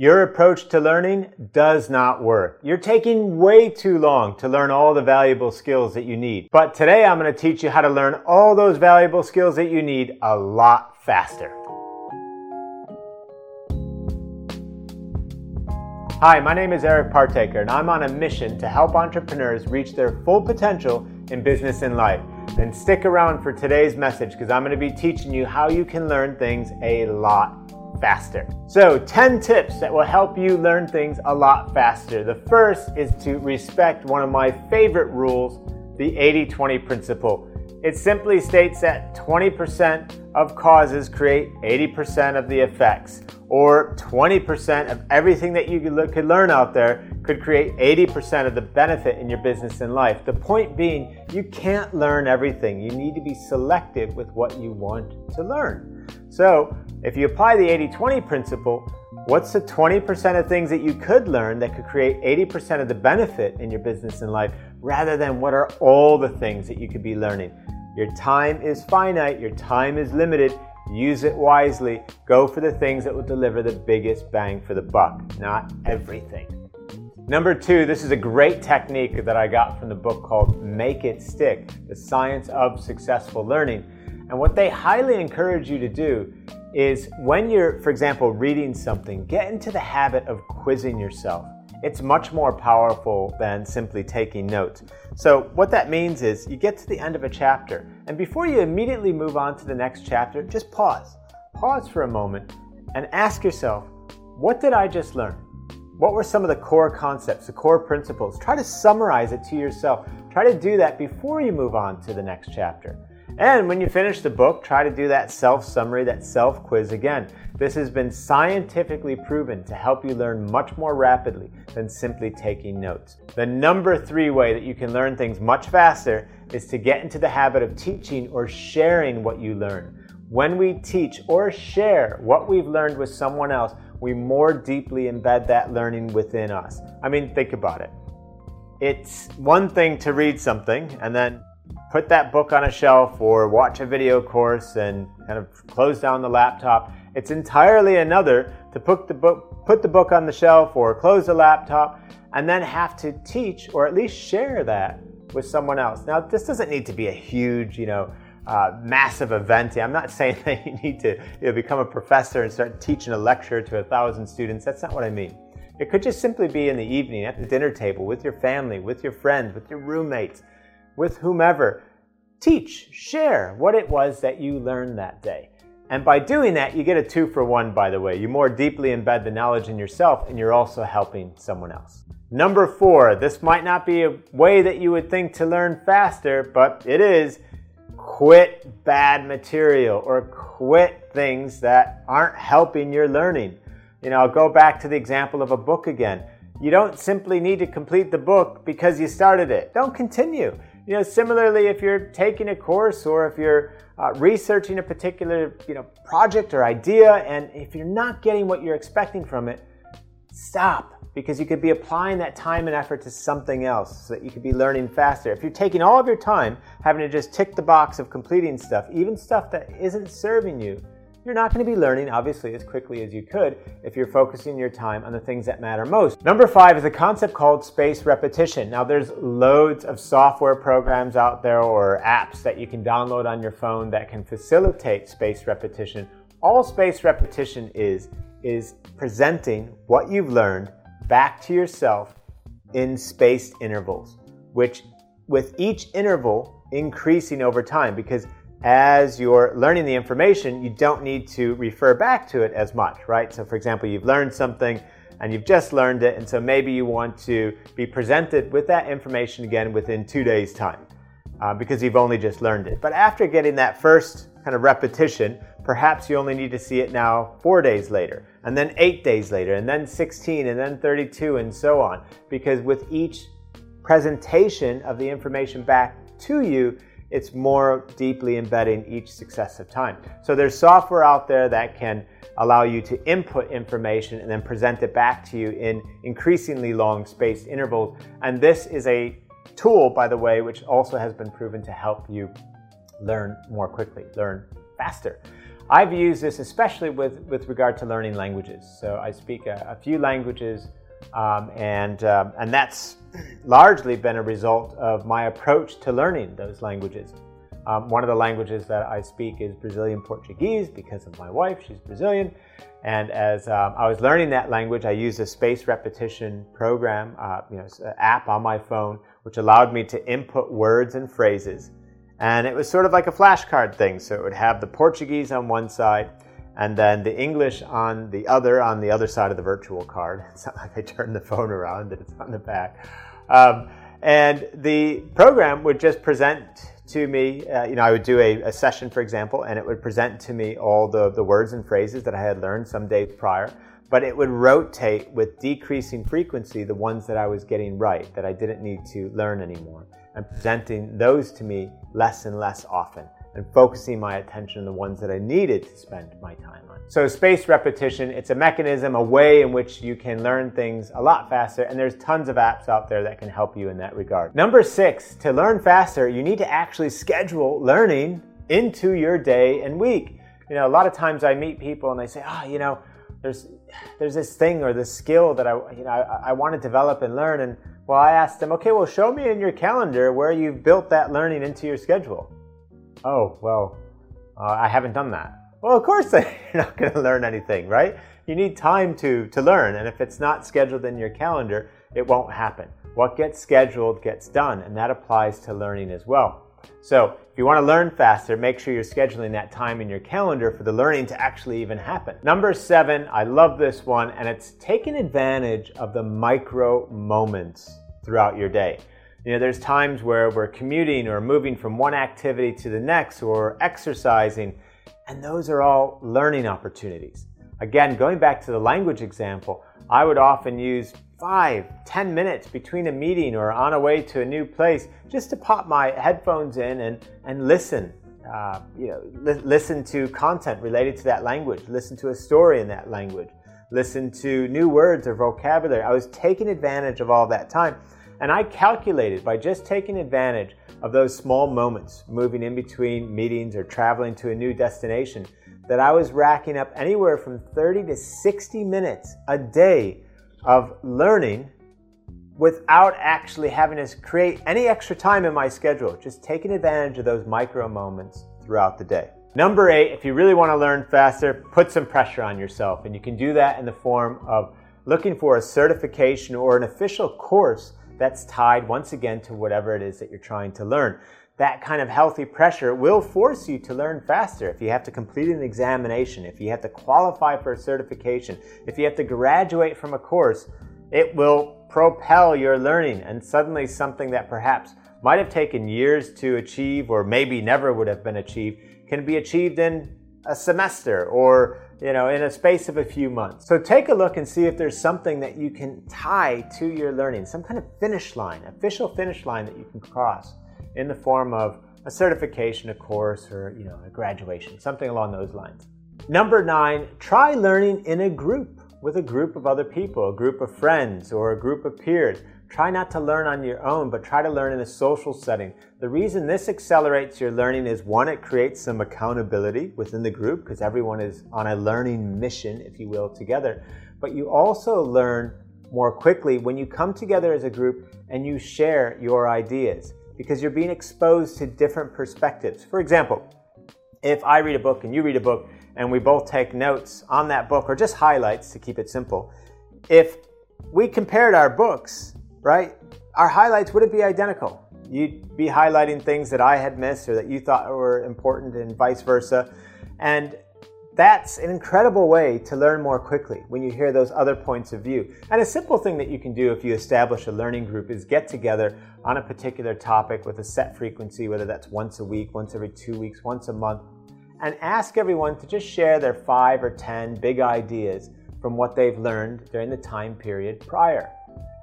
Your approach to learning does not work. You're taking way too long to learn all the valuable skills that you need. But today I'm going to teach you how to learn all those valuable skills that you need a lot faster. Hi, my name is Eric Partaker, and I'm on a mission to help entrepreneurs reach their full potential in business and life. Then stick around for today's message because I'm going to be teaching you how you can learn things a lot faster. So, 10 tips that will help you learn things a lot faster. The first is to respect one of my favorite rules, the 80 20 principle. It simply states that 20% of causes create 80% of the effects, or 20% of everything that you could learn out there could create 80% of the benefit in your business and life. The point being, you can't learn everything. You need to be selective with what you want to learn. So, if you apply the 80 20 principle, what's the 20% of things that you could learn that could create 80% of the benefit in your business and life rather than what are all the things that you could be learning? Your time is finite, your time is limited. Use it wisely. Go for the things that will deliver the biggest bang for the buck, not everything. Number two, this is a great technique that I got from the book called Make It Stick The Science of Successful Learning. And what they highly encourage you to do is when you're, for example, reading something, get into the habit of quizzing yourself. It's much more powerful than simply taking notes. So, what that means is you get to the end of a chapter, and before you immediately move on to the next chapter, just pause. Pause for a moment and ask yourself, what did I just learn? What were some of the core concepts, the core principles? Try to summarize it to yourself. Try to do that before you move on to the next chapter. And when you finish the book, try to do that self summary, that self quiz again. This has been scientifically proven to help you learn much more rapidly than simply taking notes. The number three way that you can learn things much faster is to get into the habit of teaching or sharing what you learn. When we teach or share what we've learned with someone else, we more deeply embed that learning within us. I mean, think about it. It's one thing to read something and then put that book on a shelf or watch a video course and kind of close down the laptop. It's entirely another to put the book put the book on the shelf or close the laptop and then have to teach or at least share that with someone else. Now, this doesn't need to be a huge, you know, uh, massive event. I'm not saying that you need to you know, become a professor and start teaching a lecture to a thousand students. That's not what I mean. It could just simply be in the evening at the dinner table with your family, with your friends, with your roommates with whomever. Teach, share what it was that you learned that day. And by doing that, you get a two for one, by the way. You more deeply embed the knowledge in yourself, and you're also helping someone else. Number four, this might not be a way that you would think to learn faster, but it is quit bad material or quit things that aren't helping your learning. You know, I'll go back to the example of a book again. You don't simply need to complete the book because you started it. Don't continue. You know, similarly, if you're taking a course or if you're uh, researching a particular you know project or idea, and if you're not getting what you're expecting from it, stop because you could be applying that time and effort to something else so that you could be learning faster. If you're taking all of your time having to just tick the box of completing stuff, even stuff that isn't serving you, you're not going to be learning, obviously, as quickly as you could if you're focusing your time on the things that matter most. Number five is a concept called space repetition. Now, there's loads of software programs out there or apps that you can download on your phone that can facilitate space repetition. All space repetition is, is presenting what you've learned back to yourself in spaced intervals, which with each interval increasing over time because as you're learning the information, you don't need to refer back to it as much, right? So, for example, you've learned something and you've just learned it, and so maybe you want to be presented with that information again within two days' time uh, because you've only just learned it. But after getting that first kind of repetition, perhaps you only need to see it now four days later, and then eight days later, and then 16, and then 32, and so on. Because with each presentation of the information back to you, it's more deeply embedding each successive time. So there's software out there that can allow you to input information and then present it back to you in increasingly long spaced intervals. And this is a tool, by the way, which also has been proven to help you learn more quickly, learn faster. I've used this especially with, with regard to learning languages. So I speak a, a few languages, um, and, um, and that's largely been a result of my approach to learning those languages. Um, one of the languages that I speak is Brazilian Portuguese because of my wife, she's Brazilian. And as um, I was learning that language, I used a space repetition program, uh, you know, an app on my phone, which allowed me to input words and phrases. And it was sort of like a flashcard thing. So it would have the Portuguese on one side and then the English on the other, on the other side of the virtual card. It's not like I turned the phone around it's on the back. Um, and the program would just present to me, uh, you know, I would do a, a, session, for example, and it would present to me all the, the words and phrases that I had learned some days prior, but it would rotate with decreasing frequency the ones that I was getting right, that I didn't need to learn anymore, and presenting those to me less and less often and focusing my attention on the ones that I needed to spend my time on. So space repetition, it's a mechanism, a way in which you can learn things a lot faster, and there's tons of apps out there that can help you in that regard. Number six, to learn faster, you need to actually schedule learning into your day and week. You know, a lot of times I meet people and they say, oh, you know, there's there's this thing or this skill that I you know I, I want to develop and learn and well I asked them okay well show me in your calendar where you've built that learning into your schedule oh, well, uh, I haven't done that. Well, of course you're not going to learn anything, right? You need time to, to learn, and if it's not scheduled in your calendar, it won't happen. What gets scheduled gets done, and that applies to learning as well. So, if you want to learn faster, make sure you're scheduling that time in your calendar for the learning to actually even happen. Number seven, I love this one, and it's taking advantage of the micro moments throughout your day. You know, there's times where we're commuting or moving from one activity to the next or exercising, and those are all learning opportunities. Again, going back to the language example, I would often use five, ten minutes between a meeting or on a way to a new place just to pop my headphones in and, and listen. Uh, you know, li- listen to content related to that language, listen to a story in that language, listen to new words or vocabulary. I was taking advantage of all that time. And I calculated by just taking advantage of those small moments, moving in between meetings or traveling to a new destination, that I was racking up anywhere from 30 to 60 minutes a day of learning without actually having to create any extra time in my schedule, just taking advantage of those micro moments throughout the day. Number eight, if you really want to learn faster, put some pressure on yourself. And you can do that in the form of looking for a certification or an official course that's tied once again to whatever it is that you're trying to learn. That kind of healthy pressure will force you to learn faster. If you have to complete an examination, if you have to qualify for a certification, if you have to graduate from a course, it will propel your learning and suddenly something that perhaps might have taken years to achieve or maybe never would have been achieved can be achieved in a semester or you know, in a space of a few months. So take a look and see if there's something that you can tie to your learning, some kind of finish line, official finish line that you can cross in the form of a certification, a course, or you know, a graduation, something along those lines. Number nine, try learning in a group with a group of other people, a group of friends, or a group of peers. Try not to learn on your own, but try to learn in a social setting. The reason this accelerates your learning is one, it creates some accountability within the group because everyone is on a learning mission, if you will, together. But you also learn more quickly when you come together as a group and you share your ideas because you're being exposed to different perspectives. For example, if I read a book and you read a book and we both take notes on that book or just highlights to keep it simple, if we compared our books right? Our highlights wouldn't be identical. You'd be highlighting things that I had missed or that you thought were important, and vice versa. And that's an incredible way to learn more quickly when you hear those other points of view. And a simple thing that you can do if you establish a learning group is get together on a particular topic with a set frequency, whether that's once a week, once every two weeks, once a month, and ask everyone to just share their five or 10 big ideas from what they've learned during the time period prior.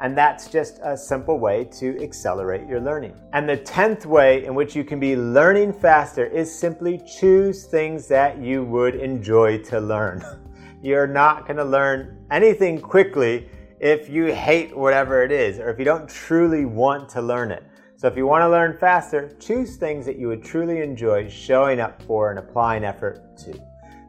And that's just a simple way to accelerate your learning. And the 10th way in which you can be learning faster is simply choose things that you would enjoy to learn. You're not going to learn anything quickly if you hate whatever it is or if you don't truly want to learn it. So if you want to learn faster, choose things that you would truly enjoy showing up for and applying effort to.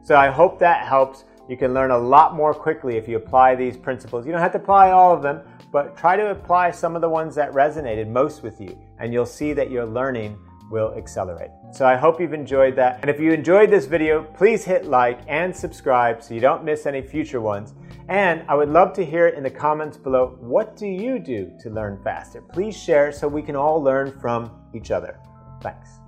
So I hope that helps. You can learn a lot more quickly if you apply these principles. You don't have to apply all of them, but try to apply some of the ones that resonated most with you, and you'll see that your learning will accelerate. So I hope you've enjoyed that. And if you enjoyed this video, please hit like and subscribe so you don't miss any future ones. And I would love to hear in the comments below, what do you do to learn faster? Please share so we can all learn from each other. Thanks.